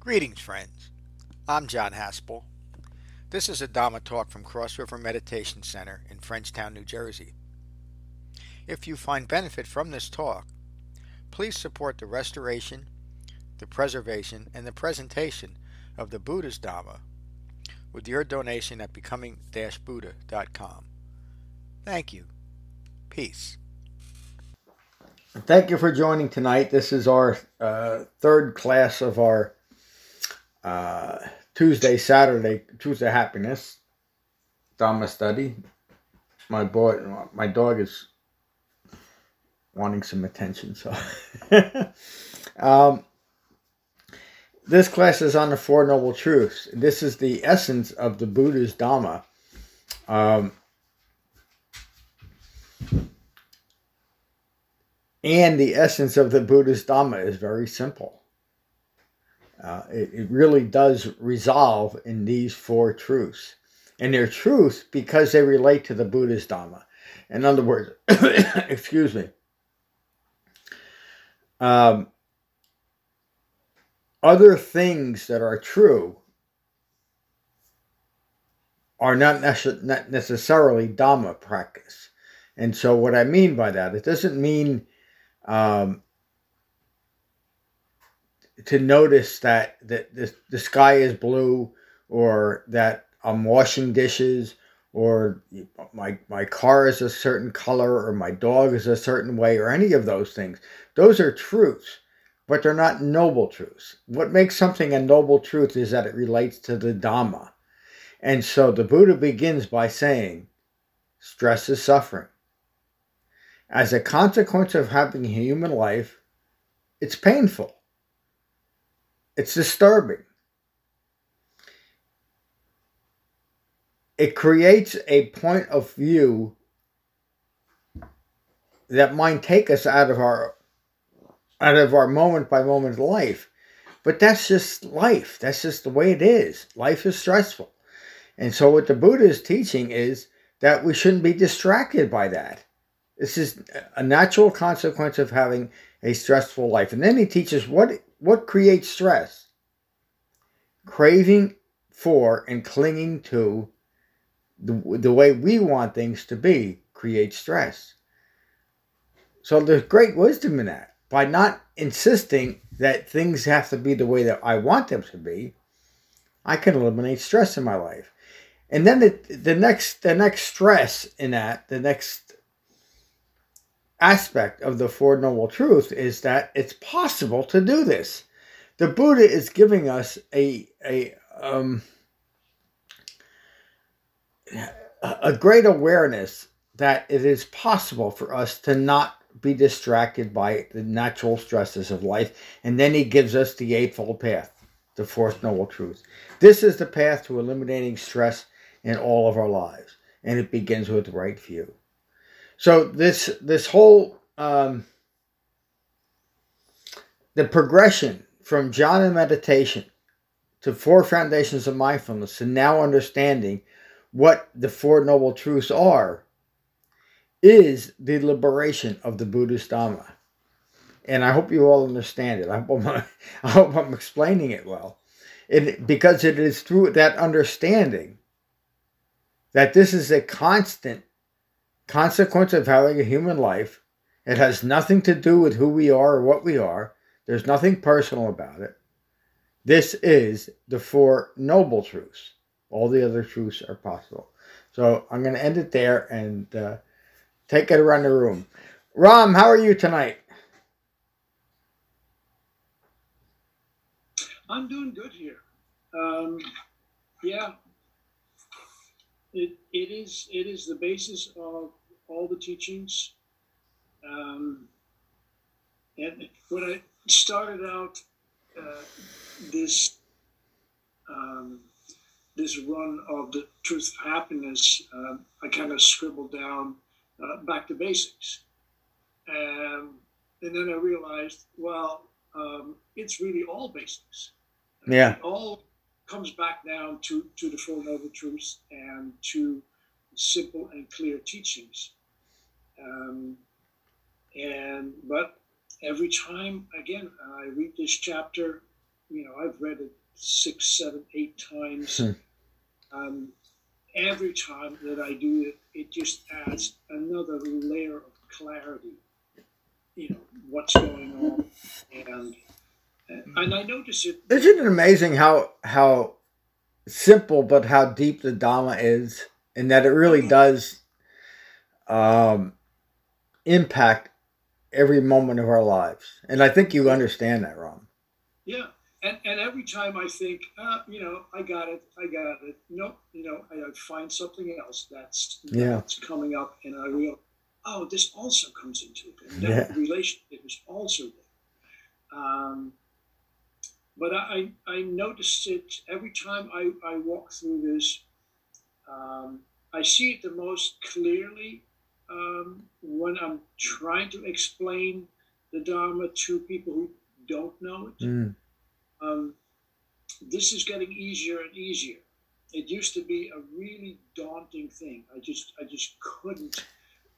Greetings, friends. I'm John Haspel. This is a Dhamma talk from Cross River Meditation Center in Frenchtown, New Jersey. If you find benefit from this talk, please support the restoration, the preservation, and the presentation of the Buddha's Dhamma with your donation at becoming-buddha.com. Thank you. Peace. Thank you for joining tonight. This is our uh, third class of our uh, Tuesday, Saturday, Tuesday Happiness Dharma study. My boy, my dog is wanting some attention, so. um, this class is on the Four Noble Truths. This is the essence of the Buddha's Dharma. Um, and the essence of the Buddha's Dhamma is very simple. Uh, it, it really does resolve in these four truths. And they're truths because they relate to the Buddha's Dhamma. In other words, excuse me. Um, other things that are true are not, nece- not necessarily Dhamma practice. And so, what I mean by that, it doesn't mean um, to notice that the, the, the sky is blue or that I'm washing dishes or my my car is a certain color or my dog is a certain way or any of those things. Those are truths, but they're not noble truths. What makes something a noble truth is that it relates to the Dhamma. And so the Buddha begins by saying, stress is suffering. As a consequence of having a human life, it's painful. It's disturbing. It creates a point of view that might take us out of our out of our moment by moment life. But that's just life. That's just the way it is. Life is stressful. And so what the Buddha is teaching is that we shouldn't be distracted by that. This is a natural consequence of having a stressful life. And then he teaches what what creates stress? Craving for and clinging to the, the way we want things to be creates stress. So there's great wisdom in that. By not insisting that things have to be the way that I want them to be, I can eliminate stress in my life. And then the, the next the next stress in that, the next aspect of the Four Noble Truths is that it's possible to do this. The Buddha is giving us a a um, a great awareness that it is possible for us to not be distracted by the natural stresses of life, and then he gives us the Eightfold Path, the Fourth Noble Truth. This is the path to eliminating stress in all of our lives, and it begins with right view. So this this whole um, the progression from jhana meditation to four foundations of mindfulness and now understanding what the four noble truths are is the liberation of the Buddhist Dhamma. And I hope you all understand it. I hope I'm, I hope I'm explaining it well. It, because it is through that understanding that this is a constant consequence of having a human life. It has nothing to do with who we are or what we are. There's nothing personal about it. This is the Four Noble Truths. All the other truths are possible. So I'm going to end it there and uh, take it around the room. Ram, how are you tonight? I'm doing good here. Um, yeah, it, it is it is the basis of all the teachings. Um, and when I started out uh, this um, this run of the truth of happiness, uh, I kind of scribbled down uh, back to basics, and and then I realized, well, um, it's really all basics. Yeah. It all comes back down to to the Four Noble Truths and to simple and clear teachings. Um, and but every time again I read this chapter, you know, I've read it six, seven, eight times. Hmm. Um, every time that I do it, it just adds another layer of clarity. You know what's going on, and and I notice it. Isn't it amazing how how simple but how deep the Dhamma is, and that it really does um, impact every moment of our lives? And I think you understand that, Ram. Yeah, and and every time I think, uh, you know, I got it, I got it. Nope, you know, I, I find something else that's Yeah. that's coming up, and I real, oh, this also comes into it, and that Yeah. relationship is also there. Um, but I I I notice it every time I I walk through this. Um, I see it the most clearly um, when I'm trying to explain the Dharma to people who don't know it Mm. um, this is getting easier and easier. It used to be a really daunting thing. I just, I just couldn't.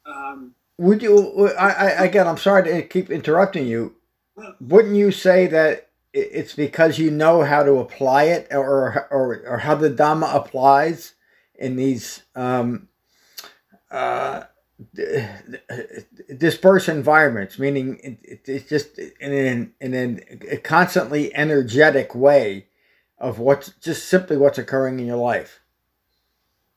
Um, Would you? I, I again, I'm sorry to keep interrupting you. well, Wouldn't you say that it's because you know how to apply it, or or or how the Dhamma applies in these um, uh, dispersed environments? Meaning, it, it, it's just in an in an, a constantly energetic way of what's just simply what's occurring in your life.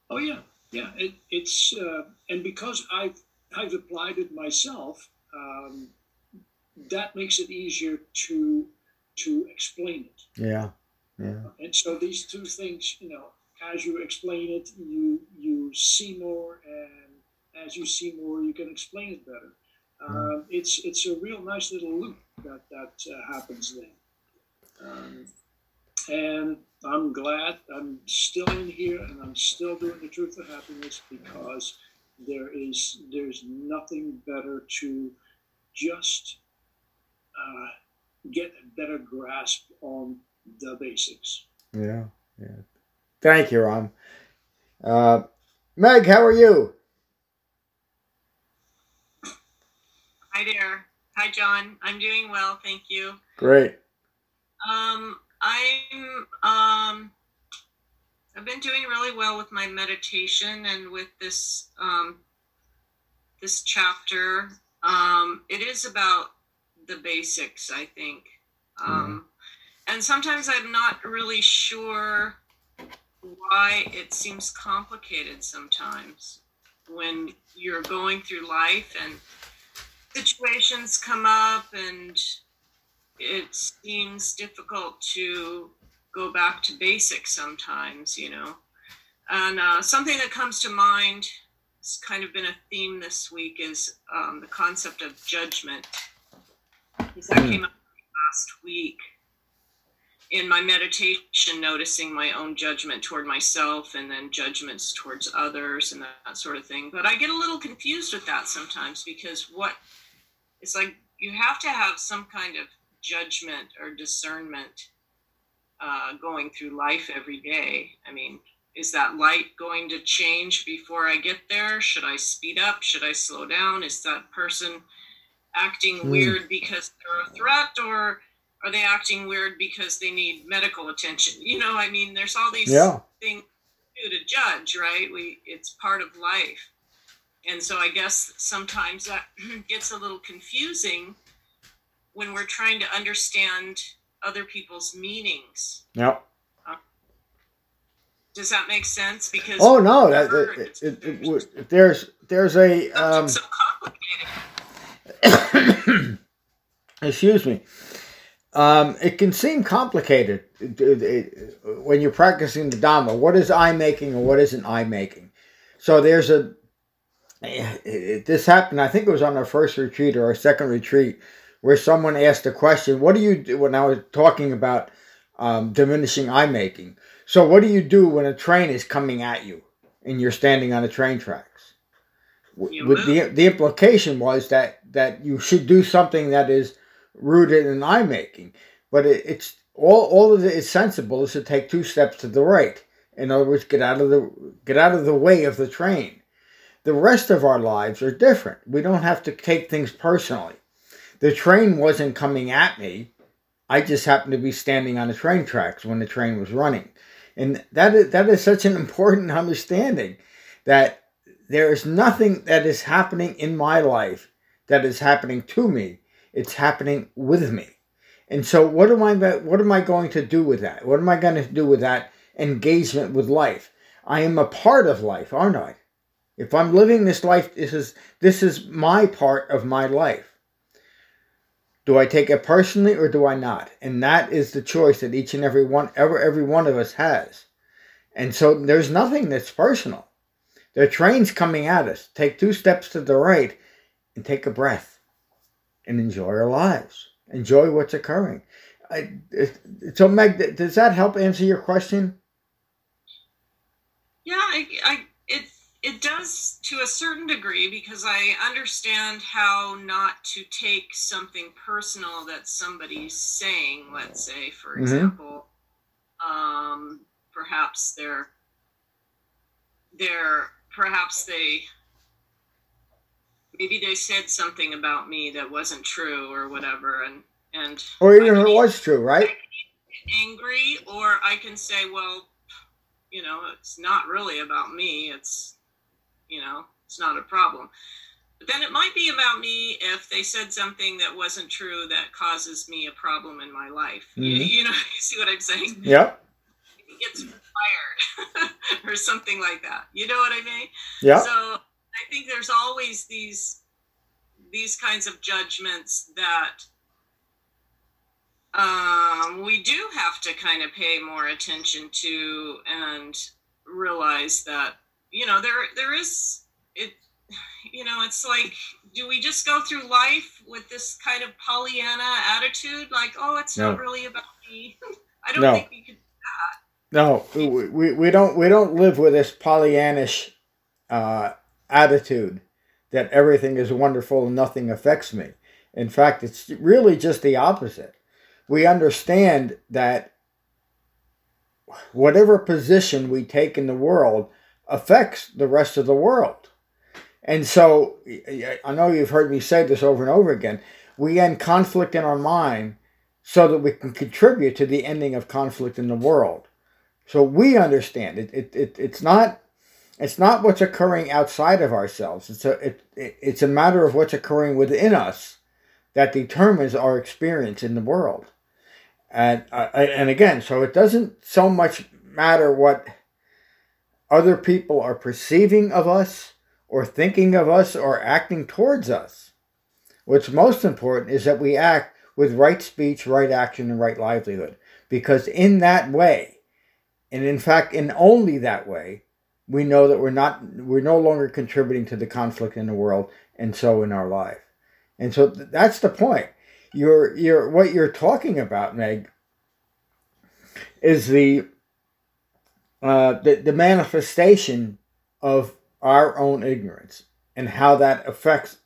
oh yeah, yeah. It, it's uh, and because I've I've applied it myself, um, that makes it easier to to explain it. Yeah, yeah, And so these two things, you know, as you explain it, you you see more, and as you see more, you can explain it better. Um, it's it's a real nice little loop that that uh, happens then. Um, and I'm glad I'm still in here, and I'm still doing the truth of happiness because there is there's nothing better to just uh, get a better grasp on the basics. yeah, yeah. Thank you, Ron. Uh, Meg, how are you? Hi there. Hi, John. I'm doing well, thank you. Great. Um, I'm um, I've been doing really well with my meditation and with this um, this chapter. Um, it is about the basics, I think, um, and sometimes I'm not really sure why it seems complicated. Sometimes when you're going through life and situations come up and it seems difficult to go back to basics sometimes, you know. And uh, something that comes to mind, it's kind of been a theme this week, is um, the concept of judgment. Because that Hmm. came up last week in my meditation, noticing my own judgment toward myself and then judgments towards others and that, that sort of thing. But I get a little confused with that sometimes because what it's like you have to have some kind of judgment or discernment uh, going through life every day. I mean, is that light going to change before I get there? Should I speed up? Should I slow down? Is that person acting Hmm. weird because they're a threat or are they acting weird because they need medical attention? You know, I mean, there's all these Yeah. things to to judge, right? We it's part of life. And so I guess sometimes that gets a little confusing when we're trying to understand other people's meanings. Yep. Does that make sense? Because Oh no, that, it, it, it, it- there's there's a um, so complicated. excuse me. Um, it can seem complicated it- it- when you're practicing the Dhamma. What is I making and what isn't I making? So there's a. it- this happened. I think it was on our first retreat or our second retreat, where someone asked a question. What do you do when I was talking about um, diminishing I making? So what do you do when a train is coming at you and you're standing on the train tracks? You With the the implication was that that you should do something that is rooted in I making, but it, it's all all of it is sensible is to take two steps to the right. In other words, get out of the get out of the way of the train. The rest of our lives are different. We don't have to take things personally. The train wasn't coming at me. I just happened to be standing on the train tracks when the train was running. And that is, that is such an important understanding that there is nothing that is happening in my life that is happening to me. It's happening with me. And so what am I what am I going to do with that? What am I going to do with that engagement with life? I am a part of life, aren't I? If I'm living this life, this is this is my part of my life. Do I take it personally or do I not? And that is the choice that each and every one ever every one of us has. And so there's nothing that's personal. There are trains coming at us. Take two steps to the right and take a breath and enjoy our lives. Enjoy what's occurring. I, so, Meg, does that help answer your question? Yeah, I, I, it does to a certain degree because I understand how not to take something personal that somebody's saying. Let's say, for mm-hmm. example, um, perhaps they're they're perhaps they maybe they said something about me that wasn't true or whatever and and or even if it was true right angry or i can say well you know it's not really about me it's you know it's not a problem. But then it might be about me if they said something that wasn't true that causes me a problem in my life. Mm-hmm. you, you, know you see what i'm saying? Yeah he gets fired or something like that. You know what i mean? Yeah so I think there's always these these kinds of judgments that um, we do have to kind of pay more attention to and realize that you know there there is it you know it's like do we just go through life with this kind of pollyanna attitude like oh it's no. not really about me i don't no. think we could no we, we don't we don't live with this pollyannish uh attitude that everything is wonderful and nothing affects me. In fact, it's really just the opposite. We understand that whatever position we take in the world affects the rest of the world. And so, I know you've heard me say this over and over again. We end conflict in our mind so that we can contribute to the ending of conflict in the world. So we understand it. it, it it's not it's not what's occurring outside of ourselves. It's a it, it's a matter of what's occurring within us that determines our experience in the world. And uh, and again, so it doesn't so much matter what other people are perceiving of us or thinking of us or acting towards us. What's most important is that we act with right speech, right action, and right livelihood. Because in that way, and in fact, in only that way, we know that we're not we're no longer contributing to the conflict in the world and so in our life and so th- that's the point you're you're what you're talking about meg is the uh, the, the manifestation of our own ignorance and how that affects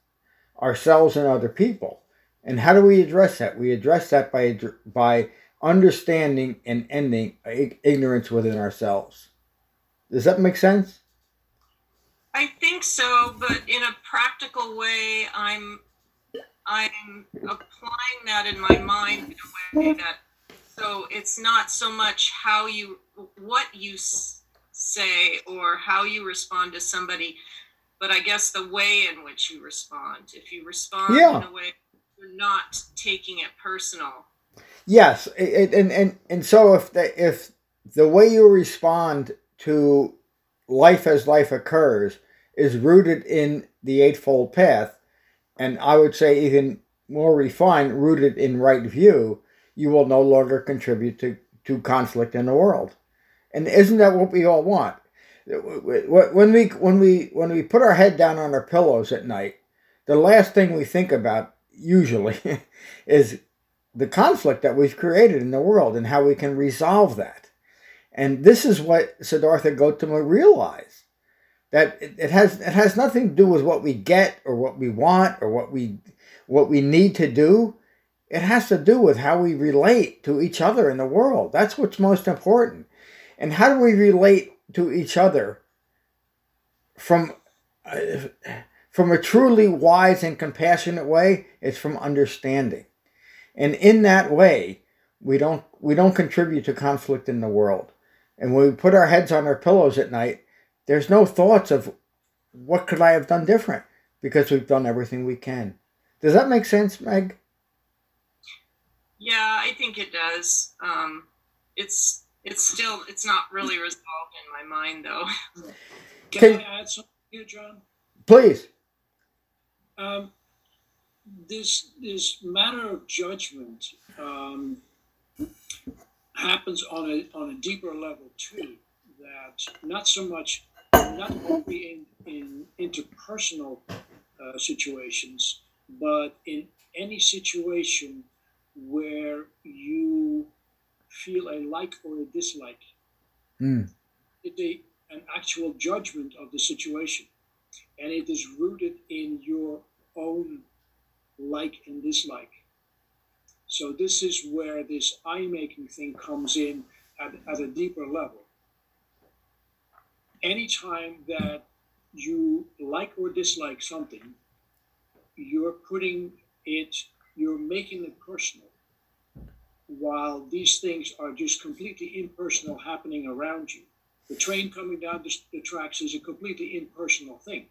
ourselves and other people. And how do we address that? We address that by by understanding and ending ignorance within ourselves. Does that make sense? I think so, but in a practical way, I'm I'm applying that in my mind in a way that so it's not so much how you what you say or how you respond to somebody, but I guess the way in which you respond. If you respond yeah. in a way you're not taking it personal. Yes, it, and and and so if the if the way you respond to life as life occurs is rooted in the Eightfold Path, and I would say even more refined, rooted in right view, you will no longer contribute to, to conflict in the world. And isn't that what we all want? When we when we when we put our head down on our pillows at night, the last thing we think about usually is the conflict that we've created in the world and how we can resolve that. And this is what Siddhartha Gautama realized that it, has it has nothing to do with what we get or what we want or what we what we need to do. It has to do with how we relate to each other in the world. That's what's most important. And how do we relate to each other from uh, from a truly wise and compassionate way? It's from understanding. And in that way, we don't we don't contribute to conflict in the world. And when we put our heads on our pillows at night, there's no thoughts of what could I have done different because we've done everything we can. Does that make sense, Meg? Yeah, I think it does. Um, it's it's still it's not really resolved in my mind though. Can, Can I add something here, John? Please. Um, this this matter of judgment um, happens on a on a deeper level too. That not so much not only in in interpersonal uh, situations, but in any situation where you feel a like or a dislike. Mm. It's a, an actual judgment of the situation. And it is rooted in your own like and dislike. So this is where this I making thing comes in at, at a deeper level. Anytime that you like or dislike something, you're putting it, you're making it personal. While these things are just completely impersonal happening around you. The train coming down the, the tracks is a completely impersonal thing.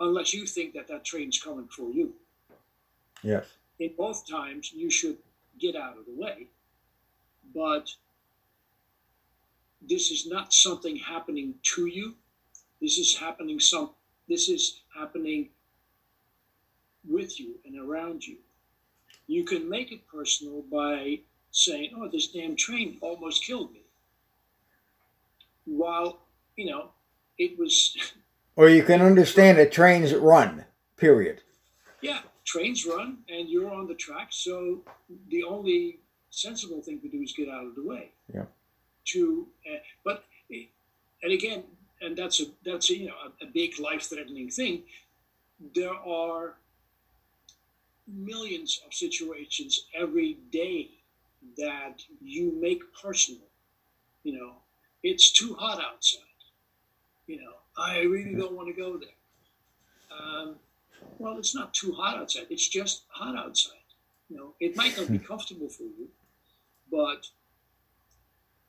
Unless you think that that train's coming for you. Yes. In both times, you should get out of the way. But this is not something happening to you. This is happening some this is happening with you and around you. You can make it personal by saying, "Oh, this damn train almost killed me," while you know it was. Or you can understand that trains run. Period. Yeah, trains run, and you're on the track. So the only sensible thing to do is get out of the way. Yeah. To, uh, but, and again, and that's a that's a, you know a, a big life-threatening thing. There are millions of situations every day that you make personal. You know, it's too hot outside. You know, I really don't want to go there. Um, well, it's not too hot outside. It's just hot outside. You know, it might not be comfortable for you, but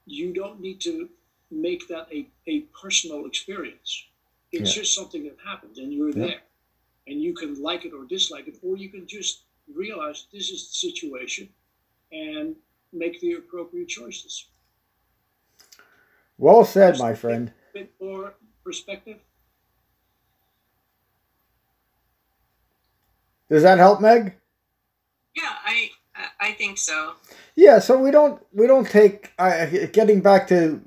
you don't need to make that a, a personal experience. It's yeah. just something that happened and you're yeah. there and you can like it or dislike it, or you can just realize this is the situation and make the appropriate choices. Well said, my friend. A bit more perspective. Does that help, Meg? Yeah, I I think so. Yeah, so we don't we don't take uh, getting back to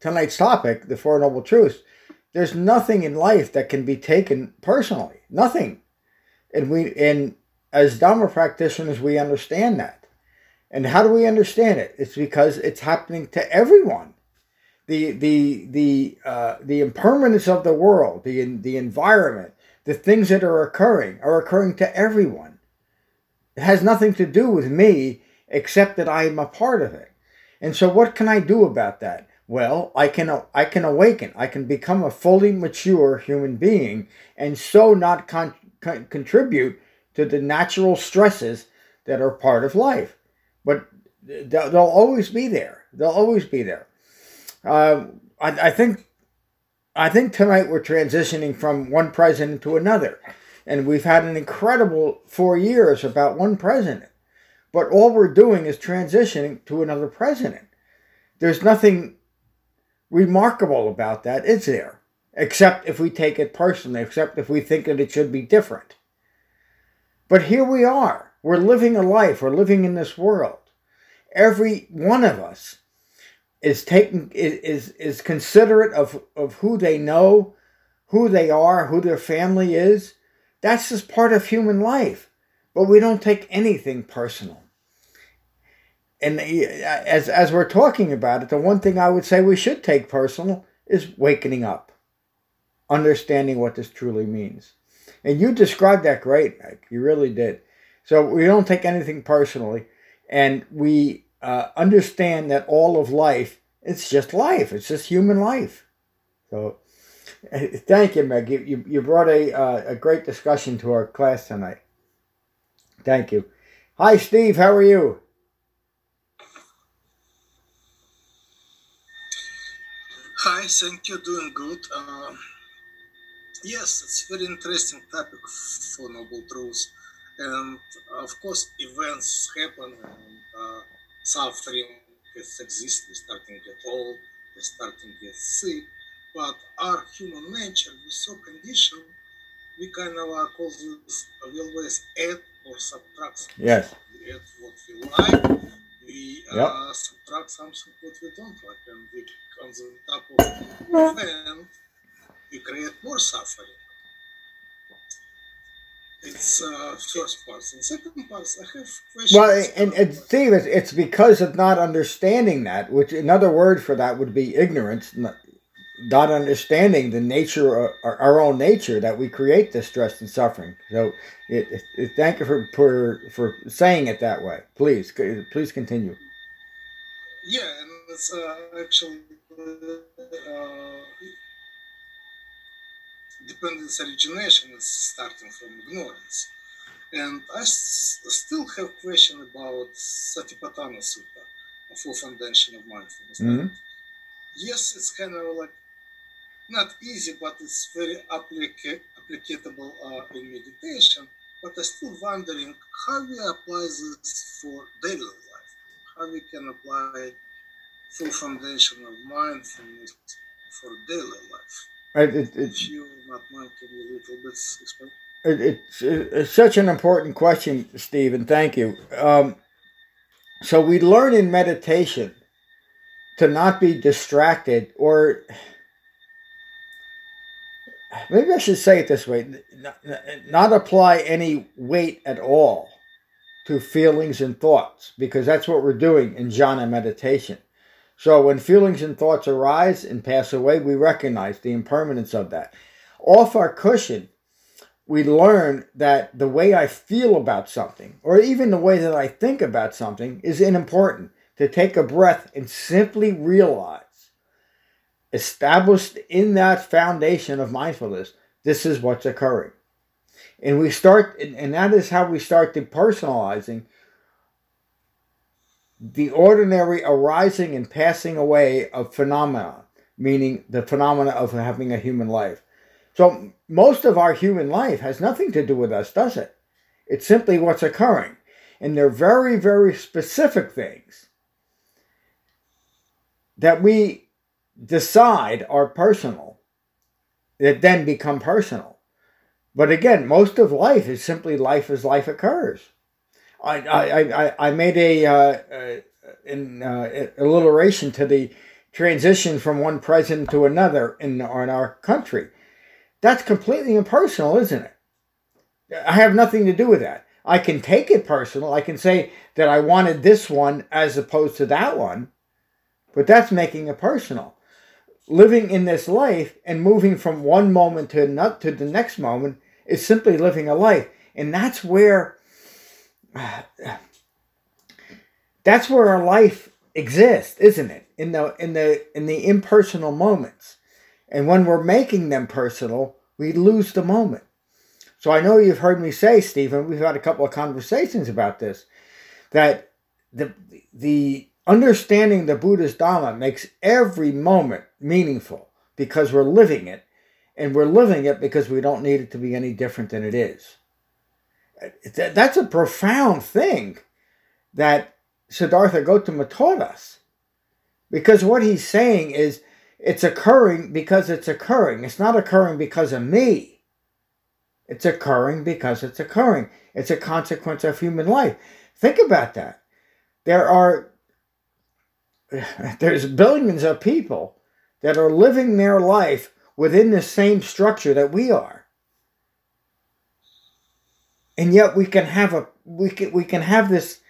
tonight's topic, the Four Noble Truths. There's nothing in life that can be taken personally. Nothing. And we and as Dharma practitioners, we understand that. And how do we understand it? It's because it's happening to everyone. The the the uh, the impermanence of the world, the the environment, the things that are occurring are occurring to everyone. It has nothing to do with me except that I am a part of it. And so, what can I do about that? Well, I can I can awaken. I can become a fully mature human being, and so not con- con- contribute to the natural stresses that are part of life. But they'll, they'll always be there. They'll always be there. Uh, I, I think I think tonight we're transitioning from one president to another, and we've had an incredible four years about one president. But all we're doing is transitioning to another president. There's nothing remarkable about that, is there? Except if we take it personally, except if we think that it should be different. But here we are. We're living a life, we're living in this world. Every one of us is taking is is considerate of, of who they know, who they are, who their family is. That's just part of human life. But we don't take anything personal and as as we're talking about it, the one thing I would say we should take personal is wakening up, understanding what this truly means. And you described that great, Meg. You really did. So we don't take anything personally, and we uh, understand that all of life it's just life. It's just human life. So thank you, Meg. You you, brought a uh, a great discussion to our class tonight. Thank you. Hi, Steve. How are you? Hi, thank you. Doing good. Uh, yes, it's very interesting topic for Noble Truth, and of course, events happen and uh, suffering exists. We're starting to get old. We're starting to get sick. But our human nature, we're so conditioned. We kind of uh, call this. We always add or subtract. Yes. We add what we like. We uh, Yep. subtract something what we don't like, and we on the top of the event, we create more suffering. It's uh, first part. And second part, I have questions. Well, and, and Steve, it's, it's because of not understanding that, which another word for that would be ignorance, not, understanding the nature of our, own nature that we create this stress and suffering. So, it, it, it- thank you for, for for saying it that way. Please, please continue. Yeah, and it's uh, actually uh, dependence origination is starting from ignorance. And I s- still have a question about Satipatthana Sutta, a full foundation of mindfulness. Mhm. Yes, it's kind of like not easy, but it's very applica- applicable uh, in meditation. But I'm still wondering how we apply this for daily life. How we can apply full foundation of mindfulness for daily life. It, it, it, If you not mind, can you a little bit explain? it, it's, it's such an important question, Stephen. Thank you. Um, so we learn in meditation to not be distracted, or maybe I should say it this way: not, not apply any weight at all to feelings and thoughts, because that's what we're doing in jhana meditation. So when feelings and thoughts arise and pass away, we recognize the impermanence of that. Off our cushion, we learn that the way I feel about something, or even the way that I think about something, is unimportant. To take a breath and simply realize, established in that foundation of mindfulness, this is what's occurring. And we start, and that is how we start depersonalizing the ordinary arising and passing away of phenomena, meaning the phenomena of having a human life. So most of our human life has nothing to do with us, does it? It's simply what's occurring. And they're very, very specific things that we decide are personal that then become personal. But again, most of life is simply life as life occurs. I, I, I, I made a, uh, uh, in, uh, alliteration to the transition from one president to another in, in our country. That's completely impersonal, isn't it? I have nothing to do with that. I can take it personal. I can say that I wanted this one as opposed to that one, but that's making it personal. Living in this life and moving from one moment to not to the next moment is simply living a life, and that's where that's where our life exists, isn't it? In the in the in the impersonal moments. And when we're making them personal, we lose the moment. So I know you've heard me say, Stephen, we've had a couple of conversations about this, that the the understanding the Buddha's Dhamma makes every moment meaningful because we're living it, and we're living it because we don't need it to be any different than it is. That's a profound thing that Siddhartha Gautama taught us. Because what he's saying is it's occurring because it's occurring. It's not occurring because of me. It's occurring because it's occurring. It's a consequence of human life. Think about that. There are there's billions of people that are living their life within the same structure that we are. And yet we can have a we can we can have this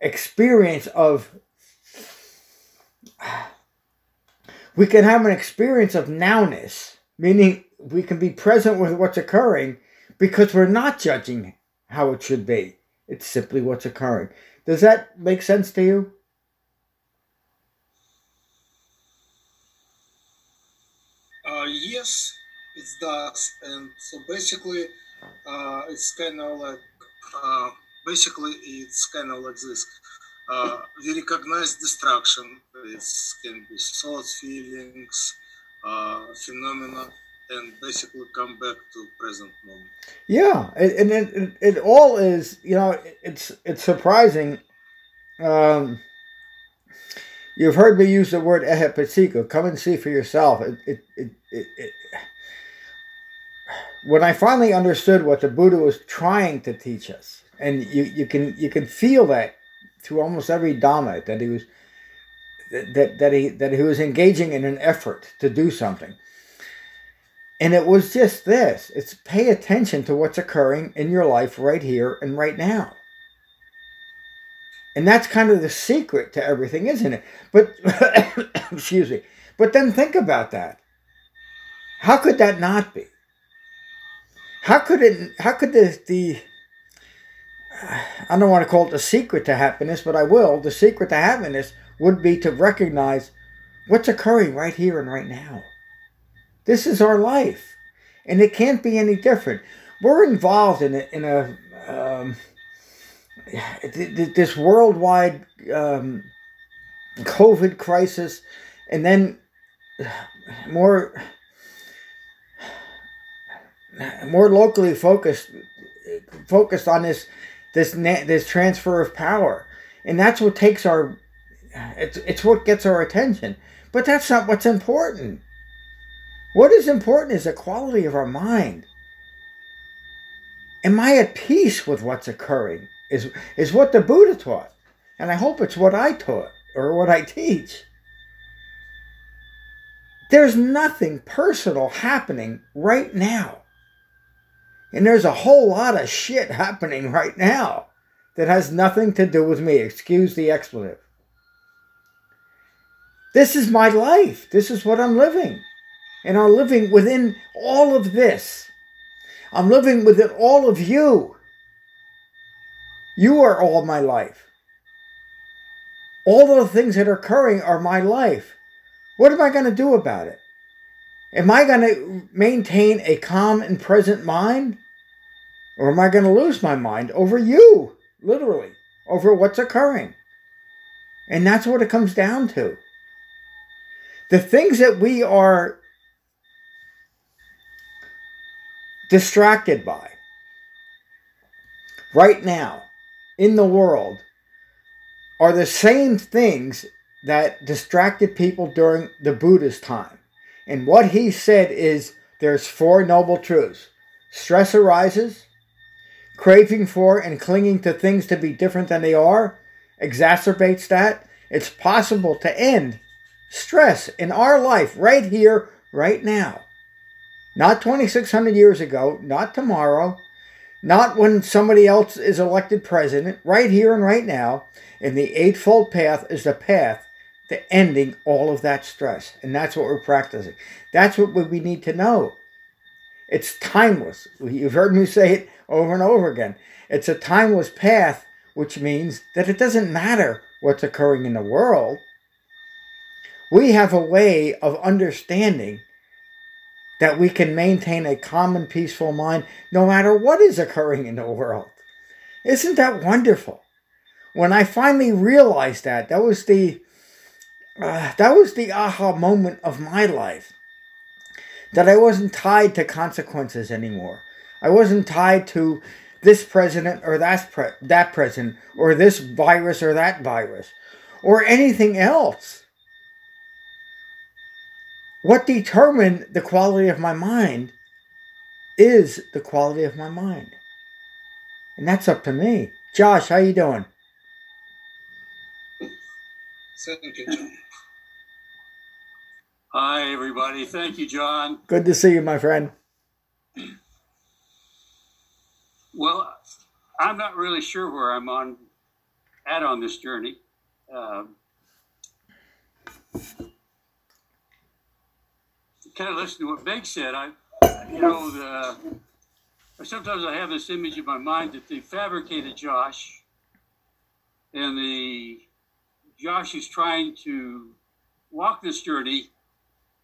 experience of we can have an experience of nowness, meaning we can be present with what's occurring because we're not judging how it should be. It's simply what's occurring. Does that make sense to you? Uh, yes, it does. And so basically, uh, it's kind of like, uh, basically, it's kind of like this. Uh, we recognize distraction. It can be thoughts, feelings, uh, phenomena and basically come back to present moment. Yeah, and it, it, it all is, you know, it's it's surprising. Um, you've heard me use the word ehipassiko. Come and see for yourself. It, it, it, it, when I finally understood what the Buddha was trying to teach us, and you, you can you can feel that through almost every dhamma that he was that that he that he was engaging in an effort to do something. And it was just this. It's pay attention to what's occurring in your life right here and right now. And that's kind of the secret to everything, isn't it? But excuse me. But then think about that. How could that not be? How could it how could the the I don't want to call it the secret to happiness, but I will. The secret to happiness would be to recognize what's occurring right here and right now. This is our life, and it can't be any different. We're involved in a, in a um, this worldwide um, COVID crisis, and then more more locally focused focused on this this this transfer of power, and that's what takes our it's it's what gets our attention. But that's not what's important. What is important is the quality of our mind. Am I at peace with what's occurring? Is is what the Buddha taught, and I hope it's what I taught or what I teach. There's nothing personal happening right now. And there's a whole lot of shit happening right now that has nothing to do with me. Excuse the expletive. This is my life. This is what I'm living. And I'm living within all of this. I'm living within all of you. You are all my life. All the things that are occurring are my life. What am I going to do about it? Am I going to maintain a calm and present mind? Or am I going to lose my mind over you, literally, over what's occurring? And that's what it comes down to. The things that we are distracted by right now in the world are the same things that distracted people during the Buddha's time. And what he said is there's four noble truths. Stress arises, craving for and clinging to things to be different than they are exacerbates that. It's possible to end stress in our life right here, right now. Not 2,600 years ago, not tomorrow, not when somebody else is elected president, right here and right now. And the Eightfold Path is the path to ending all of that stress. And that's what we're practicing. That's what we need to know. It's timeless. You've heard me say it over and over again. It's a timeless path, which means that it doesn't matter what's occurring in the world. We have a way of understanding that we can maintain a calm and peaceful mind no matter what is occurring in the world. Isn't that wonderful? When I finally realized that, that was the uh, that was the aha moment of my life. That I wasn't tied to consequences anymore. I wasn't tied to this president or that pre- that president or this virus or that virus or anything else. What determined the quality of my mind is the quality of my mind. And that's up to me. Josh, how you doing? Hi, everybody. Thank you, John. Good to see you, my friend. Well, I'm not really sure where I'm on at on this journey. Um, kind of listen to what Meg said. I, you know, the, sometimes I have this image in my mind that they fabricated Josh, and the Josh is trying to walk this journey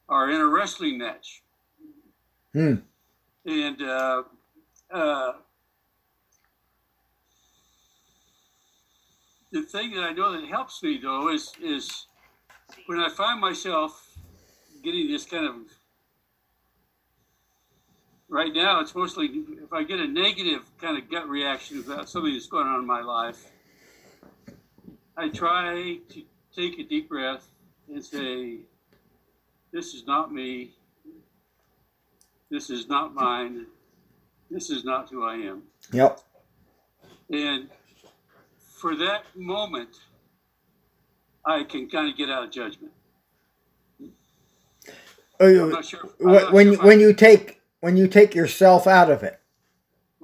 are in a wrestling match. Hmm. And uh, uh, the thing that I know that helps me though is is when I find myself getting this kind of right now it's mostly if I get a negative kind of gut reaction about something that's going on in my life, I try to take a deep breath and say, This is not me. This is not mine. This is not who I am. Yep. And for that moment, I can kind of get out of judgment. Not sure. I'm When sure I- when you take when you take yourself out of it,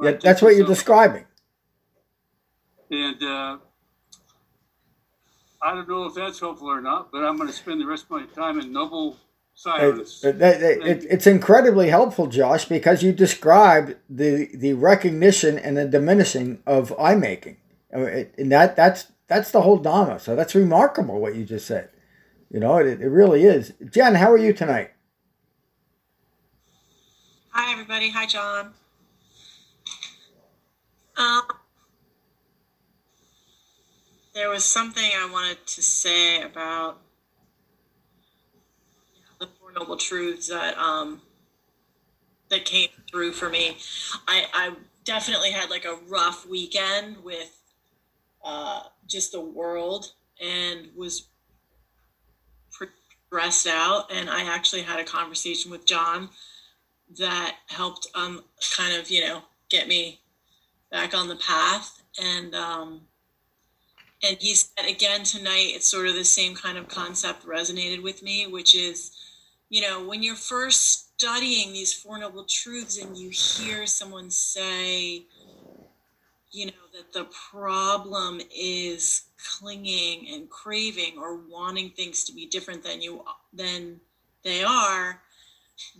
yeah, that's what you're describing. And uh, I don't know if that's helpful or not, but I'm going to spend the rest of my time in noble silence. It, it- it- it's incredibly helpful, Josh, because you described the the recognition and the diminishing of I making, and that that's that's the whole Dharma. So that's remarkable what you just said. You know, it, it really is. Jen, how are you tonight? Hi, everybody. Hi, John. Um, there was something I wanted to say about the Four Noble Truths that um, that came through for me. I, I definitely had like a rough weekend with uh, just the world and was stressed out. And I actually had a conversation with John that helped um kind of you know get me back on the path and um and he said again tonight it's sort of the same kind of concept resonated with me which is you know when you're first studying these four noble truths and you hear someone say you know that the problem is clinging and craving or wanting things to be different than you than they are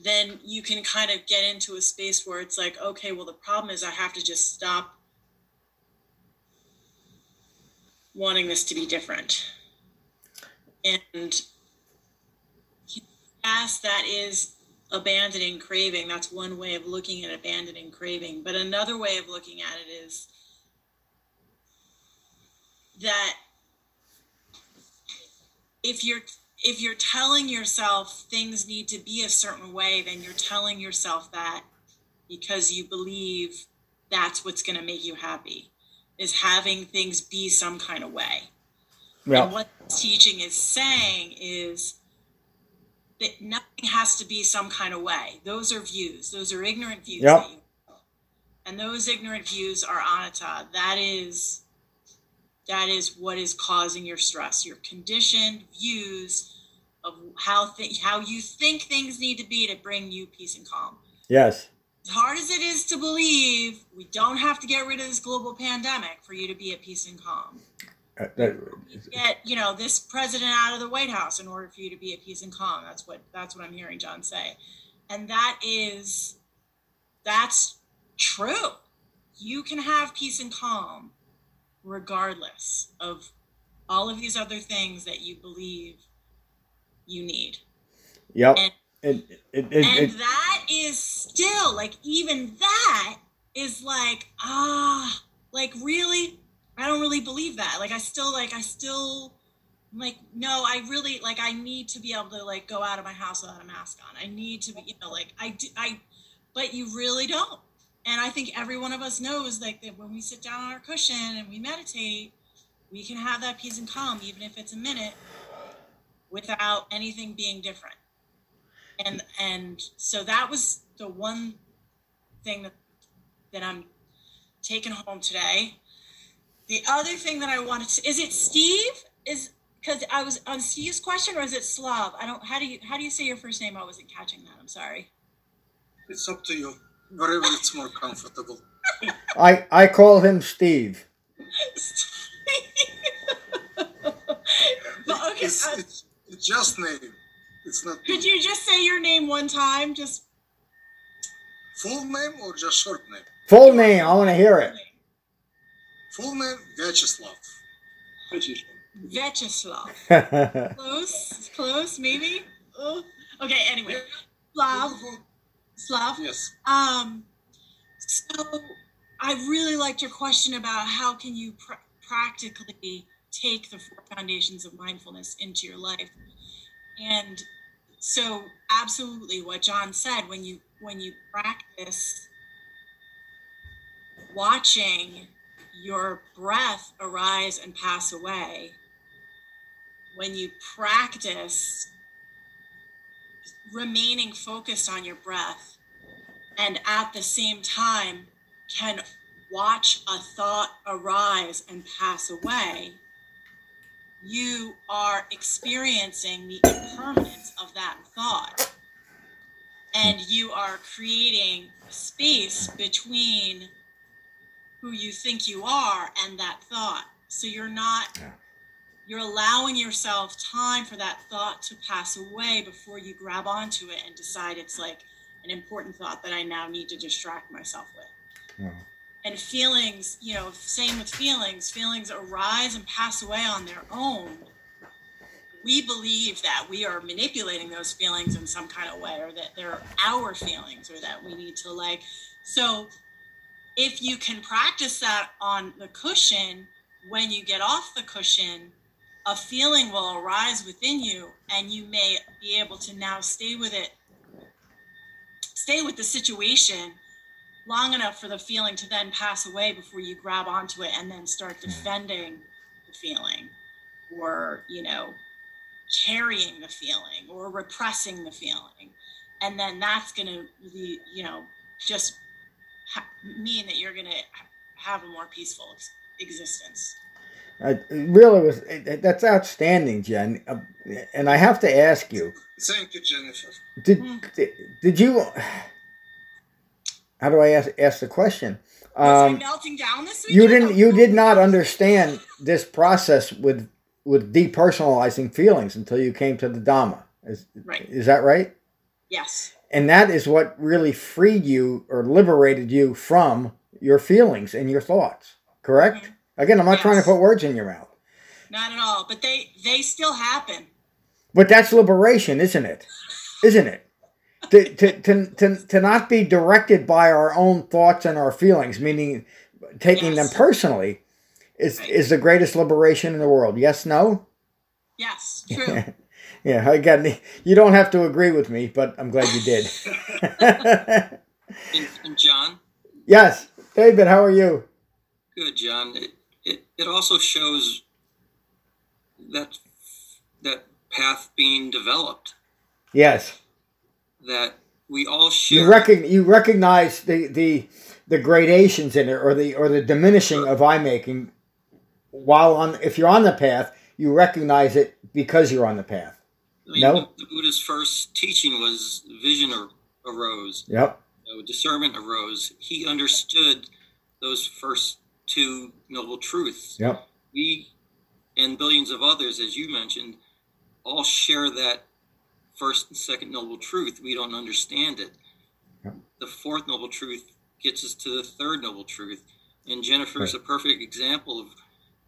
then you can kind of get into a space where it's like, okay, well, the problem is I have to just stop wanting this to be different. And yes, that is abandoning craving. That's one way of looking at abandoning craving. But another way of looking at it is that if you're if you're telling yourself things need to be a certain way, then you're telling yourself that because you believe that's what's going to make you happy is having things be some kind of way. And what teaching is saying is that nothing has to be some kind of way. Those are views. Those are ignorant views. Yep. that you- and those ignorant views are anatta. That is that is what is causing your stress. Your conditioned views of how th- how you think things need to be to bring you peace and calm yes, as hard as it is to believe, we don't have to get rid of this global pandemic for you to be at peace and calm. Uh, get, you know, this president out of the White House in order for you to be at peace and calm. That's what that's what I'm hearing John say. And that is that's true. You can have peace and calm regardless of all of these other things that you believe you need. yep. And it, and it, that is still like even that is like ah like really i don't really believe that. Like i still like i still like no i really like i need to be able to like go out of my house without a mask on. I need to be you know like i do i but you really don't. And i think every one of us knows like that when we sit down on our cushion and we meditate we can have that peace and calm even if it's a minute without anything being different. And and so that was the one thing that that I'm taking home today. The other thing that I wanted to is it Steve is because I was on Steve's question or is it Slav? I don't how do you how do you say your first name? I wasn't catching that. I'm sorry. It's up to you. Wherever it's more comfortable. I I call him Steve. But okay, It's, uh, it's, it's just name. It's not could you just say your name one time? Just full name or just short name. Full name. I want to hear it. Full name Vyacheslav. Vyacheslav. Close, close, maybe. Oh. Okay. Anyway, Slav. Slav. Yes. Um, so I really liked your question about how can you pr- practically take the four foundations of mindfulness into your life. And so absolutely what John said when you when you practice watching your breath arise and pass away, when you practice remaining focused on your breath and at the same time can watch a thought arise and pass away, you are experiencing the impermanence of that thought. And you are creating space between who you think you are and that thought. So you're not, Yeah. you're allowing yourself time for that thought to pass away before you grab onto it and decide it's like an important thought that I now need to distract myself with Yeah. and feelings you know same with feelings feelings arise and pass away on their own we believe that we are manipulating those feelings in some kind of way or that they're our feelings or that we need to like so if you can practice that on the cushion when you get off the cushion a feeling will arise within you and you may be able to now stay with it stay with the situation long enough for the feeling to then pass away before you grab onto it and then start mm-hmm. defending the feeling or you know carrying the feeling or repressing the feeling. And then that's going to be, you know just ha- mean that you're going to have a more peaceful ex- existence I, it really was. it- it- that's outstanding, Jen. Uh, and I have to ask you: Thank you, Jennifer. Did Mm. did, did you? How do I ask ask the question? was i Um, melting down this week you didn't. You did not understand this process with with depersonalizing feelings until you came to the Dhamma. Is Right. is that right? yes And that is what really freed you or liberated you from your feelings and your thoughts. Correct? Again, I'm not trying to put words in your mouth, not at all but they they still happen but that's liberation, isn't it? Isn't it? to, to, to, to, to not be directed by our own thoughts and our feelings, meaning taking them personally, is, Right. is the greatest liberation in the world. Yes, no? yes true Yeah, again, you don't have to agree with me, but I'm glad you did. And, and John, yes, David, how are you? good John. It, it it also shows that that path being developed. Yes. That we all share. You, you recognize the, the, the gradations in it or the, or the diminishing of I making while on, if you're on the path, you recognize it because you're on the path. I mean, No. the, Buddha's first teaching was vision arose, Yep. you know, discernment arose. He understood those first two noble truths. Yep. we and billions of others, as you mentioned, all share that first and second noble truth. We don't understand it. Yep. The fourth noble truth gets us to the third noble truth. And Jennifer is a perfect example of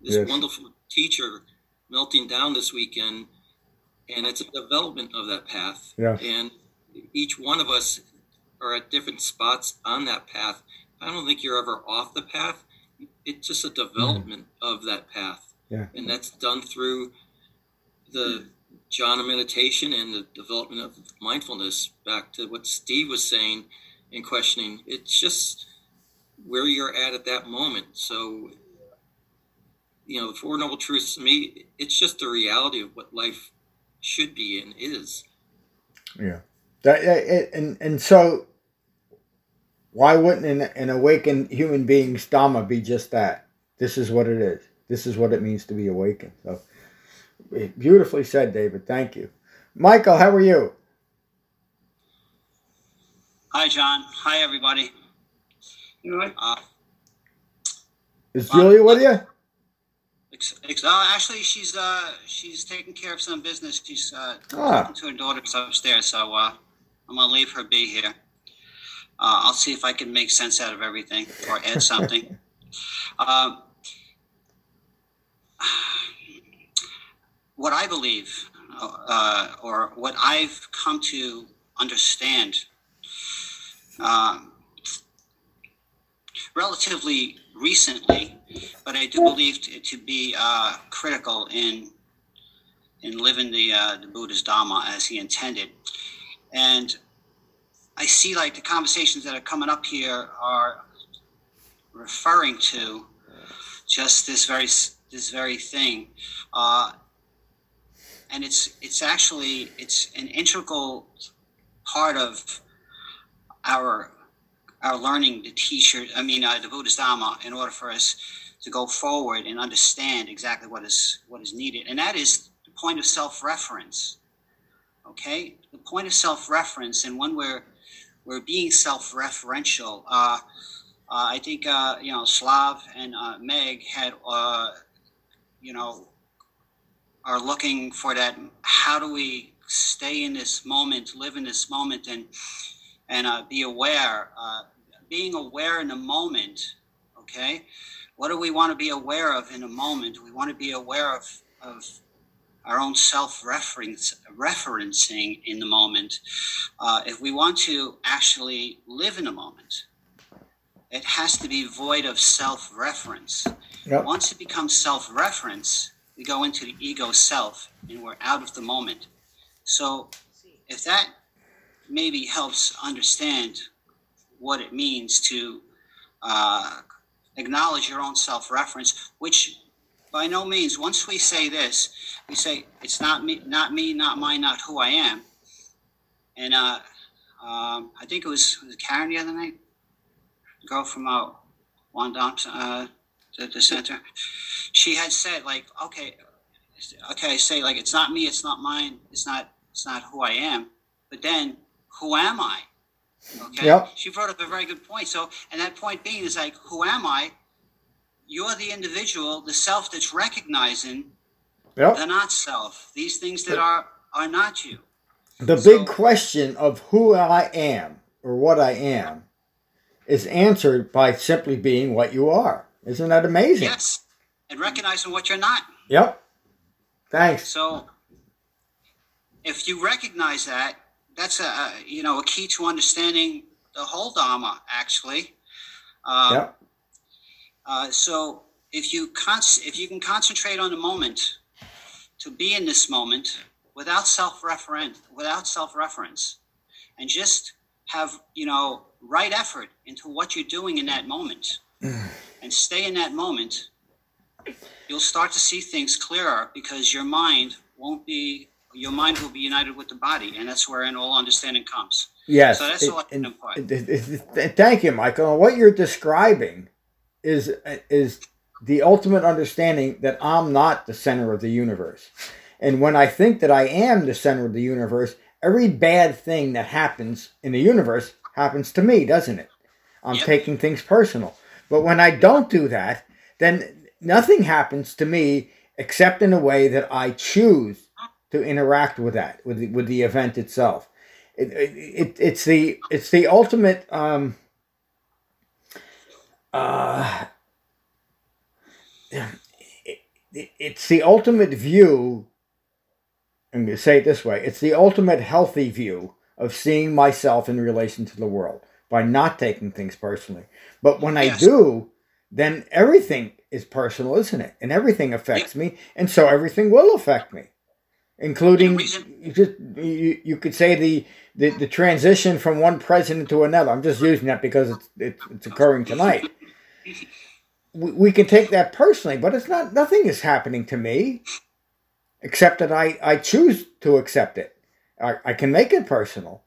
this Yes. wonderful teacher melting down this weekend. And it's a development of that path. Yeah. And each one of us are at different spots on that path. I don't think you're ever off the path. It's just a mm-hmm. development of that path Yeah. and that's done through the jhana meditation and the development of mindfulness back to what steve was saying and questioning it's just where you're at at that moment so you know the four noble truths to me it's just the reality of what life should be and is Yeah. That, and, and so, why wouldn't an, an awakened human being's Dhamma be just that? This is what it is. This is what it means to be awakened. So, beautifully said, David. Thank you. Michael, how are you? Hi, John. Hi, everybody. You know, I, Uh, Is Julia with you? Uh, actually, she's uh, she's taking care of some business. She's uh, Ah. talking to her daughters upstairs, so uh, I'm gonna leave her be here. Uh, I'll see if I can make sense out of everything or add something. um, what I believe, uh, or what I've come to understand, um, relatively recently, but I do believe to, to be uh, critical in in living the uh, the Buddha's Dharma as he intended, and I see like the conversations that are coming up here are referring to just this very this very thing, uh, and it's it's actually it's an integral part of our our learning the teacher I mean uh, the Buddhist Dharma in order for us to go forward and understand exactly what is what is needed, and that is the point of self-reference. Okay, the point of self-reference, and when we're we're being self-referential. Uh, uh, I think uh, you know Slav and uh, Meg had uh, you know are looking for that. How do we stay in this moment, live in this moment, and and uh, be aware? Being aware in the moment. Okay, what do we want to be aware of in a moment? We want to be aware of of our own self referencing in the moment. Uh, if we want to actually live in a moment, it has to be void of self reference. Yep. Once it becomes self reference, we go into the ego self and we're out of the moment. So, if that maybe helps understand what it means to uh, acknowledge your own self reference, which by no means, once we say this, we say, it's not me, not me, not mine, not who I am. And uh, um, I think it was, was it Karen the other night? girl from uh, Wandong, uh, the, the center, she had said like, okay, okay, say like it's not me, it's not mine, it's not, it's not who I am, but then who am I? Okay. Yep. She brought up a very good point. So, and that point being is like, who am I? You're the individual, the self that's recognizing Yep. the not self. These things that are are not you. The So- big question of who I am or what I am is answered by simply being what you are. Isn't that amazing? Yes. And recognizing what you're not. Yep. Thanks. So, if you recognize that, that's a, you know a key to understanding the whole Dharma. Actually, um, Yep. uh, so if you con- if you can concentrate on the moment, to be in this moment without self reference, without self reference, and just have you know right effort into what you're doing in that moment, and stay in that moment, you'll start to see things clearer because your mind won't be your mind will be united with the body, and that's where all understanding comes. Yes. So that's it- all and- thank you, Michael. And what you're describing is is the ultimate understanding that I'm not the center of the universe. And when I think that I am the center of the universe, every bad thing that happens in the universe happens to me, doesn't it? I'm Yep. taking things personal. But when I don't do that, then nothing happens to me except in a way that I choose to interact with that, with the, with the event itself. It, it, it, it's the it's the ultimate um, uh, it, it- it's the ultimate view. I'm going to say it this way: it's the ultimate healthy view of seeing myself in relation to the world by not taking things personally. But when I do, then everything is personal, isn't it? And everything affects me, and so everything will affect me, including you, just, you, you could say the, the the transition from one president to another. I'm just using that because it's it's, it's occurring tonight. We, we can take that personally, but it's not. Nothing is happening to me, except that I I choose to accept it. I, I can make it personal,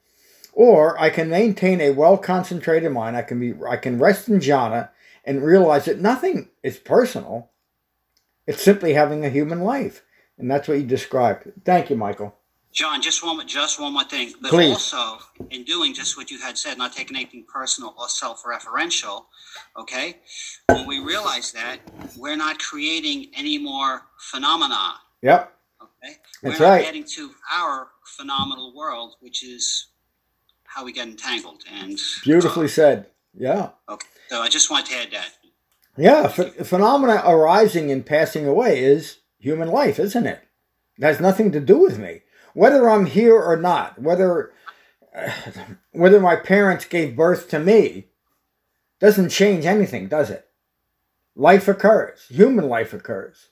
or I can maintain a well concentrated mind. I can be I can rest in jhana and realize that nothing is personal. It's simply having a human life, and that's what you described. Thank you, Michael. John, just one, just one more thing. But Please. also, in doing just what you had said, not taking anything personal or self-referential, okay? When we realize that, we're not creating any more phenomena, Yep, okay? That's we're not right. getting to our phenomenal world, which is how we get entangled. And beautifully said. Yeah. okay, so I just wanted to add that. Yeah, ph- phenomena arising and passing away is human life, isn't it? It has nothing to do with me. Whether I'm here or not, whether whether my parents gave birth to me, doesn't change anything, does it? Life occurs. Human life occurs.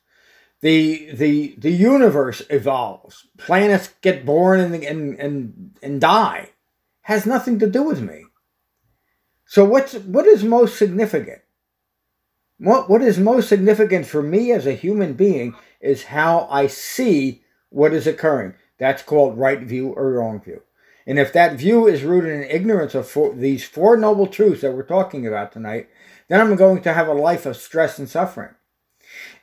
the the the universe evolves. Planets get born and and and, and die. Has nothing to do with me. So what's what is most significant? What what is most significant for me as a human being is how I see what is occurring. That's called right view or wrong view. And if that view is rooted in ignorance of four, these four noble truths that we're talking about tonight, then I'm going to have a life of stress and suffering.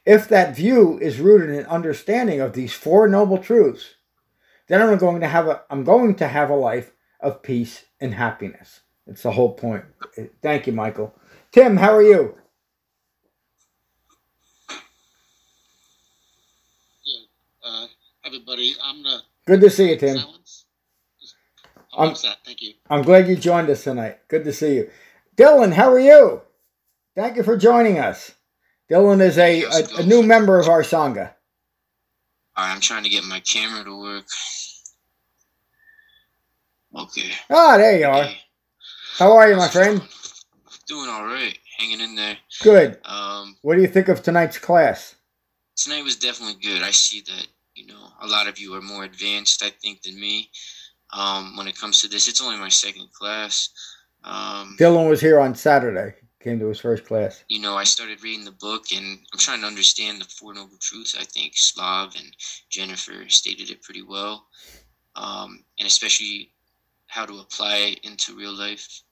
If that view is rooted in understanding of these four noble truths, then I'm going to have a I'm going to have a life of peace and happiness. It's the whole point. Thank you, Michael. Tim, how are you? Yeah, uh, everybody, I'm the Good to see you, Tim. silence. I'm- upset. Thank you. I'm glad you joined us tonight. Good to see you. Dylan, how are you? Thank you for joining us. Dylan is a, a, a new member of our Sangha. I'm trying to get my camera to work. Okay. Ah, there you are. How are you, my friend? Doing all right, hanging in there. Good. Um, What do you think of tonight's class? tonight was definitely good. I see that know a lot of you are more advanced, I think, than me. Um, when it comes to this, it's only my second class. Um, Dylan was here on Saturday. Came to his first class. you know, I started reading the book and I'm trying to understand the Four Noble Truths. I think Slav and Jennifer stated it pretty well. Um, and especially how to apply it into real life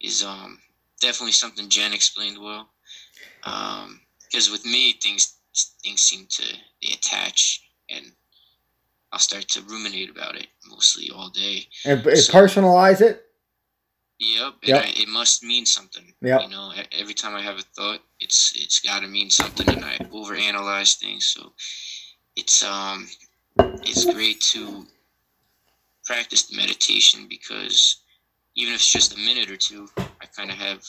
is um, definitely something Jen explained well. Because with me, things things seem to they attach and I'll start to ruminate about it mostly all day. And, and personalize it. Yep, and Yep. I, it must mean something. Yep. You know, every time I have a thought, it's it's got to mean something, and I overanalyze things. So it's um it's great to practice the meditation because even if it's just a minute or two, I kind of have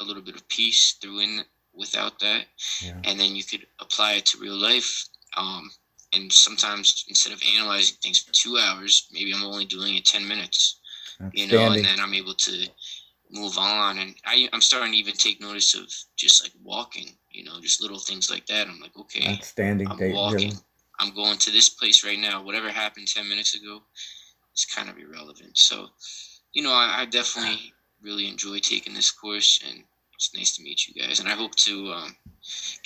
a little bit of peace through in without that, Yeah. and then you could apply it to real life. Um, and sometimes instead of analyzing things for two hours, maybe I'm only doing it ten minutes you know, and then I'm able to move on. And I, I'm starting to even take notice of just like walking, you know, just little things like that. I'm like, okay, Outstanding, I'm walking. Dylan. I'm going to this place right now. Whatever happened 10 minutes ago is kind of irrelevant. So, you know, I, I definitely really enjoy taking this course, and it's nice to meet you guys. And I hope to um,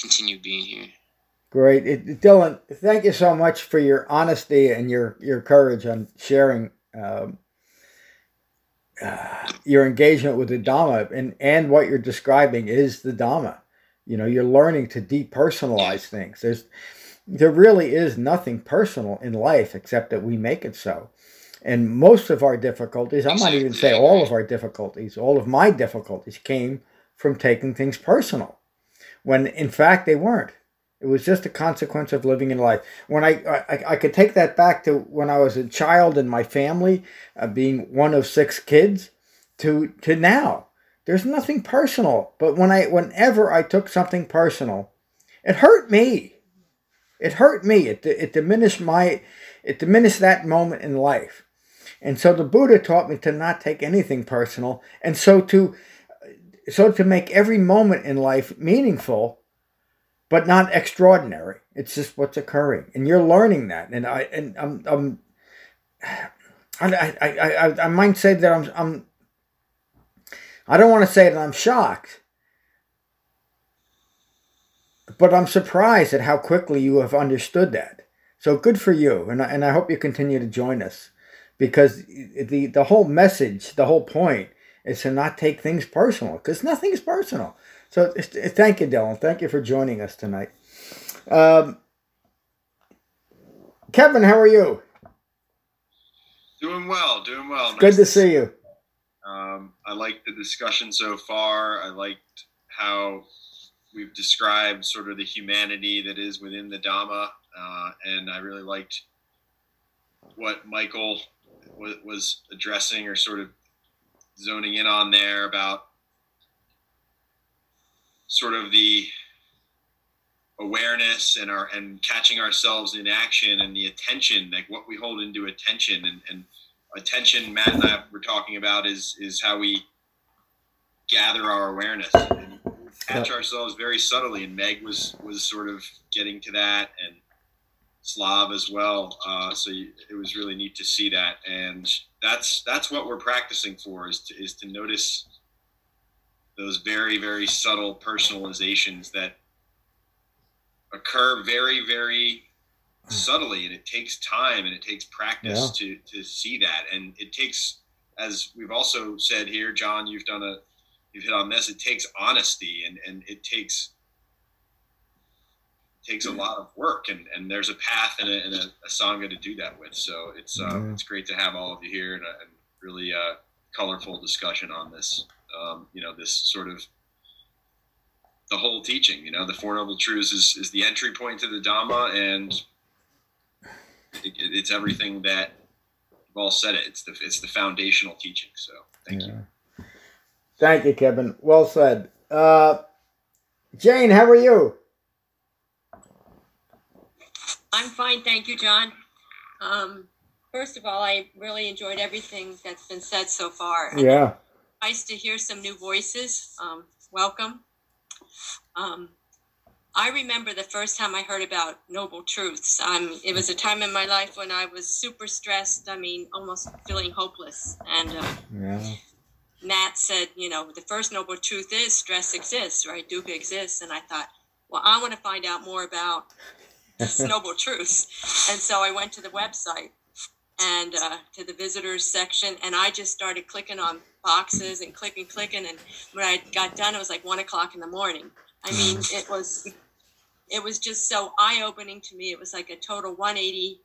continue being here. Great, it, Dylan. Thank you so much for your honesty and your your courage on sharing um, uh, your engagement with the Dhamma, and and what you're describing is the Dhamma. You know, you're learning to depersonalize things. There's there really is nothing personal in life except that we make it so. And most of our difficulties, I might even say all of our difficulties, all of my difficulties came from taking things personal, when in fact they weren't. It was just a consequence of living in life. When I, I, I could take that back to when I was a child in my family, uh, being one of six kids, to to now. There's nothing personal, but when I, whenever I took something personal, it hurt me. It hurt me. It, it diminished my, it diminished that moment in life. And so the Buddha taught me to not take anything personal, and so to, so to make every moment in life meaningful but not extraordinary. It's just what's occurring, and you're learning that. And I and I'm, I'm I, I, I, I, might say that I'm, I'm I don't want to say that I'm shocked, but I'm surprised at how quickly you have understood that. So good for you, and I, and I hope you continue to join us, because the the whole message, the whole point, is to not take things personal, because nothing is personal. So thank you, Dylan. Thank you for joining us tonight. Um, Kevin, how are you? Doing well, doing well. Good to see you. Um, I liked the discussion so far. I liked how we've described sort of the humanity that is within the Dhamma, uh, and I really liked what Michael was, was addressing or sort of zoning in on there about sort of the awareness and our and catching ourselves in action and the attention like what we hold into attention and, and attention matt and i were talking about is is how we gather our awareness and catch ourselves very subtly, and Meg was was sort of getting to that, and Slav as well. Uh, so you, it was really neat to see that, and that's that's what we're practicing for is to, is to notice those very very subtle personalizations that occur very very subtly and it takes time and it takes practice to to see that. And it takes as we've also said here john you've done a you've hit on this it takes honesty and and it takes takes a lot of work and and there's a path and a, and a, a sangha to do that with so it's uh, Yeah. it's great to have all of you here and, a, and really uh colorful discussion on this um you know this sort of the whole teaching you know the four noble truths is, is the entry point to the dhamma and it, it- it's everything that you've all said it it's the it's the foundational teaching so thank you Thank you, Kevin. Well said. Uh, Jane, how are you? I'm fine, thank you, John. Um, first of all, I really enjoyed everything that's been said so far. Yeah. Nice to hear some new voices. Um, welcome. Um, I remember the first time I heard about noble truths. Um, it was a time in my life when I was super stressed. I mean, almost feeling hopeless. And uh, Yeah. Matt said, you know, the first noble truth is stress exists, right? Dukkha exists. And I thought, well, I want to find out more about these noble truths. And so I went to the website and uh, to the visitors section, and I just started clicking on boxes and clicking, clicking. And when I got done, it was like one o'clock in the morning. I mean, it was it was just so eye opening to me. It was like a total 180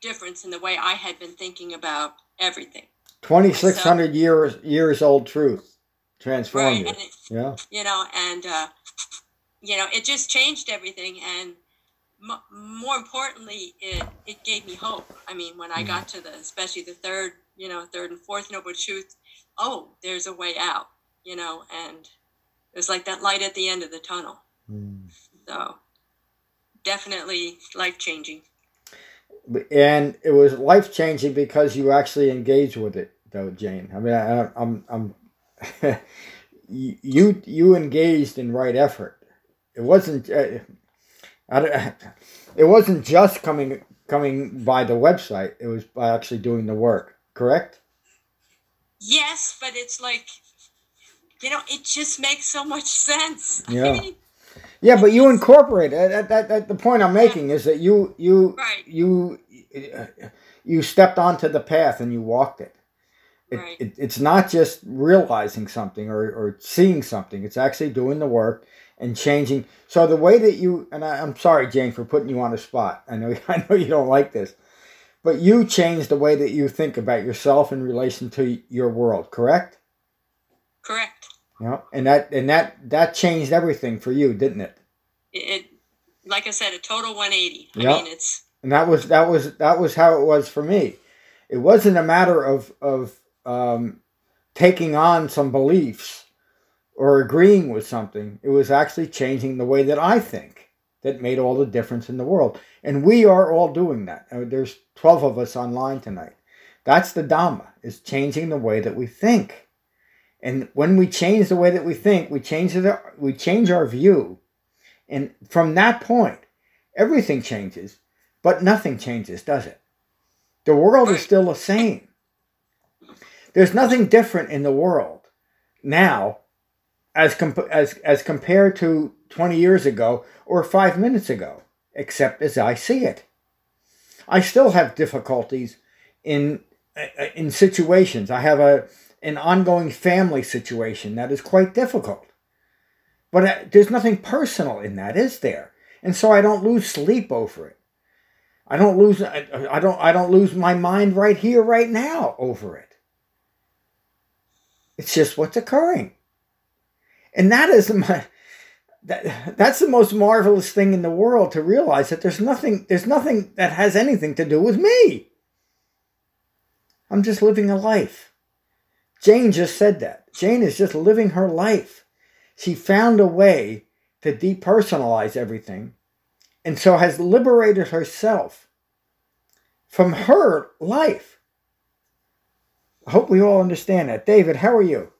difference in the way I had been thinking about everything. 2,600 years years old truth. Transformed Right, you. it- Yeah. you know, and uh, you know, it just changed everything. And m- more importantly, it it gave me hope. I mean, when I got to the, especially the third, you know, third and fourth noble truth, oh, there's a way out. You know, and it was like that light at the end of the tunnel. So definitely life changing. and it was life changing because you actually engaged with it, though, Jane. I mean, I, I'm, I'm, you, you engaged in right effort. It wasn't, uh, it wasn't just coming, coming by the website. It was by actually doing the work. Correct? Yes, but it's like, you know, it just makes so much sense. Yeah. Yeah, but you incorporate it. That, that, that, the point I'm making is that you, you, you, you stepped onto the path and you walked it. It, it, it's not just realizing something or, or seeing something. It's actually doing the work and changing. So the way that you and I, I'm sorry, Jane, for putting you on the spot. I know I know you don't like this, but you changed the way that you think about yourself in relation to your world. Correct? correct. Yeah. And that and that that changed everything for you, didn't it? It, it like I said, a total 180. I Yeah. mean, it's and that was that was that was how it was for me. It wasn't a matter of of um, taking on some beliefs or agreeing with something. It was actually changing the way that I think that made all the difference in the world. And we are all doing that. Uh, There's 12 of us online tonight. That's the Dhamma, is changing the way that we think. And when we change the way that we think, we change the, we change our view. And from that point, everything changes, but nothing changes, does it? The world is still the same. There's nothing different in the world now as comp- as as compared to 20 years ago or 5 minutes ago, except as I see it. I still have difficulties in uh, in situations. I have a an ongoing family situation that is quite difficult. But uh, there's nothing personal in that, is there? And so I don't lose sleep over it. I don't lose I, I don't I don't lose my mind right here right now over it. It's just what's occurring. And that is my that, that's the most marvelous thing in the world to realize that there's nothing there's nothing that has anything to do with me. I'm just living a life. Jane just said that. Jane is just living her life. She found a way to depersonalize everything and so has liberated herself from her life. I hope we all understand that. David, how are you?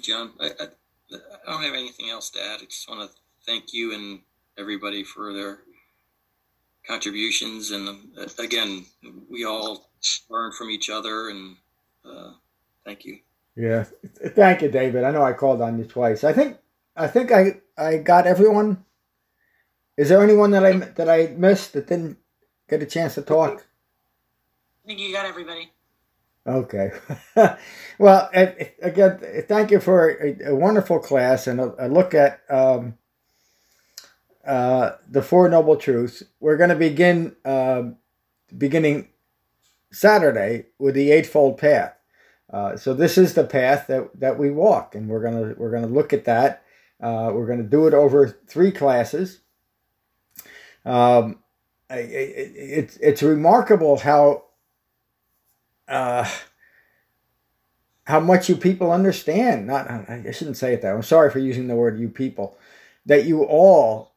Hi, John. I, I, I don't have anything else to add. I just want to thank you and everybody for their contributions. And uh, again, we all learn from each other. And uh, thank you. Yeah, thank you, David. I know I called on you twice. I think I think I I got everyone. Is there anyone that I that I missed that didn't get a chance to talk? I think you got everybody. Okay. well, again, thank you for a, a wonderful class and a, a look at um, uh, the Four Noble Truths. We're going to begin uh, beginning Saturday with the Eightfold Path. Uh, so this is the path that, that we walk, and we're gonna we're gonna look at that. Uh, we're gonna do it over three classes. Um, it's it's remarkable how uh, how much you people understand. Not I shouldn't say it that. I'm sorry for using the word you people. That you all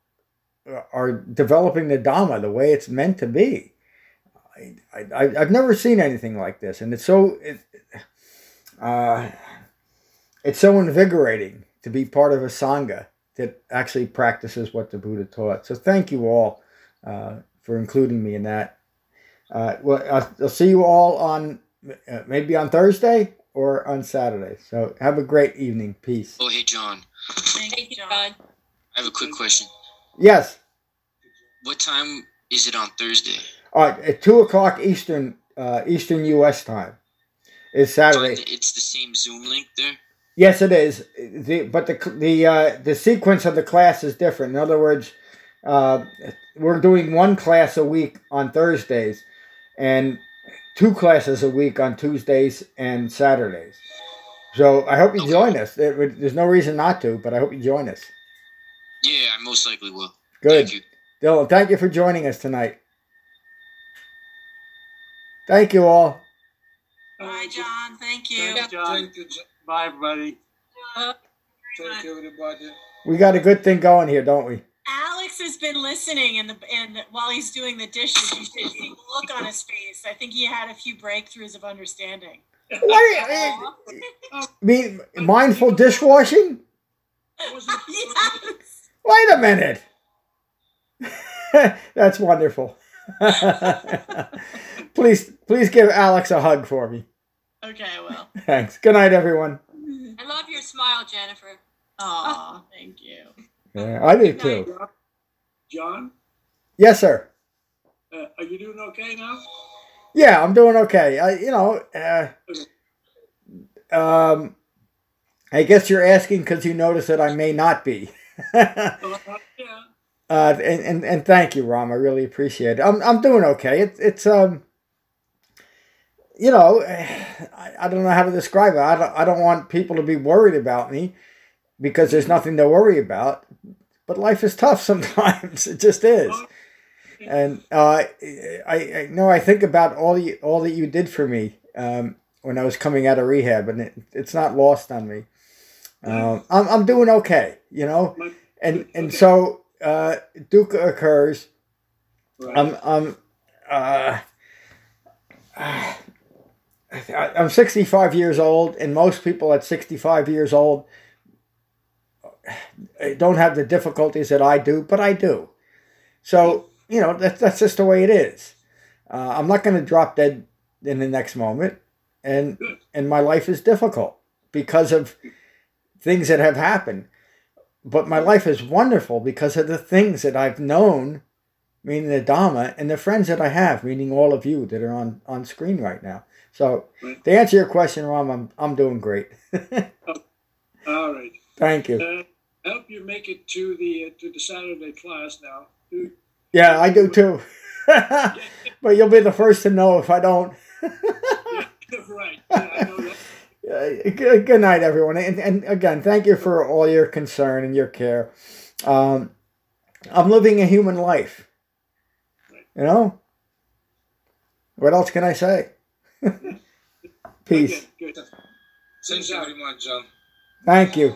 are developing the Dhamma the way it's meant to be. I, I, I've never seen anything like this, and it's so it, uh, it's so invigorating to be part of a sangha that actually practices what the Buddha taught. So thank you all uh, for including me in that. Uh, well, I'll, I'll, see you all on maybe on Thursday or on Saturday. So have a great evening. Peace. Oh, hey, John. Thank you, John. I have a quick question. Yes. What time is it on Thursday? All right, at two o'clock Eastern uh, Eastern U.S. time. Is Saturday. It's the same Zoom link there. Yes, it is. The, but the the uh, the sequence of the class is different. In other words, uh, we're doing one class a week on Thursdays, and two classes a week on Tuesdays and Saturdays. So I hope you join us. There's no reason not to, but I hope you join us. Yeah, I most likely will. Good. Thank you. Dylan, thank you for joining us tonight. Thank you all. Bye, John. Thank you. Thank you, John. Thank you, John. Bye, everybody. Thank you, everybody. We got a good thing going here, don't we? Alex has been listening, and the and while he's doing the dishes, you should see the look on his face. I think he had a few breakthroughs of understanding. What? I mean, mindful dishwashing? yes. Wait a minute. That's wonderful. please, please give Alex a hug for me. Okay, well. Thanks. Good night, everyone. I love your smile, Jennifer. Aw, thank you. Yeah, I do too. John? Yes, sir. Uh, are you doing okay now? Yeah, I'm doing okay. I, you know, uh, um, I guess you're asking because you notice that I may not be. yeah. Uh, and, and and thank you, Ram. I really appreciate it. I'm I'm doing okay. It's it's um, you know, I, I don't know how to describe it. I don't I don't want people to be worried about me because there's nothing to worry about. But life is tough sometimes. it just is. And uh, I, I know I think about all the all that you did for me um, when I was coming out of rehab, and it, it's not lost on me. Um, I'm I'm doing okay, you know, and and so uh, occurs. I'm I'm uh, I'm 65 years old, and most people at 65 years old don't have the difficulties that I do, but I do. So, you know, that's, that's just the way it is. Uh, I'm not going to drop dead in the next moment. And, and my life is difficult because of things that have happened. But my life is wonderful because of the things that I've known, meaning the Dhamma, and the friends that I have, meaning all of you that are on, on screen right now. So, to answer your question, Ram, I'm, I'm doing great. all right. Thank you. Uh, help you make it to the uh, to the Saturday class now. Yeah, I do too. but you'll be the first to know if I don't. right. Yeah, I know that. Good, good night, everyone. And, and again, thank you for all your concern and your care. Um, I'm living a human life. You know? What else can I say? Peace. Good, good. Thank you very much, John. Thank you.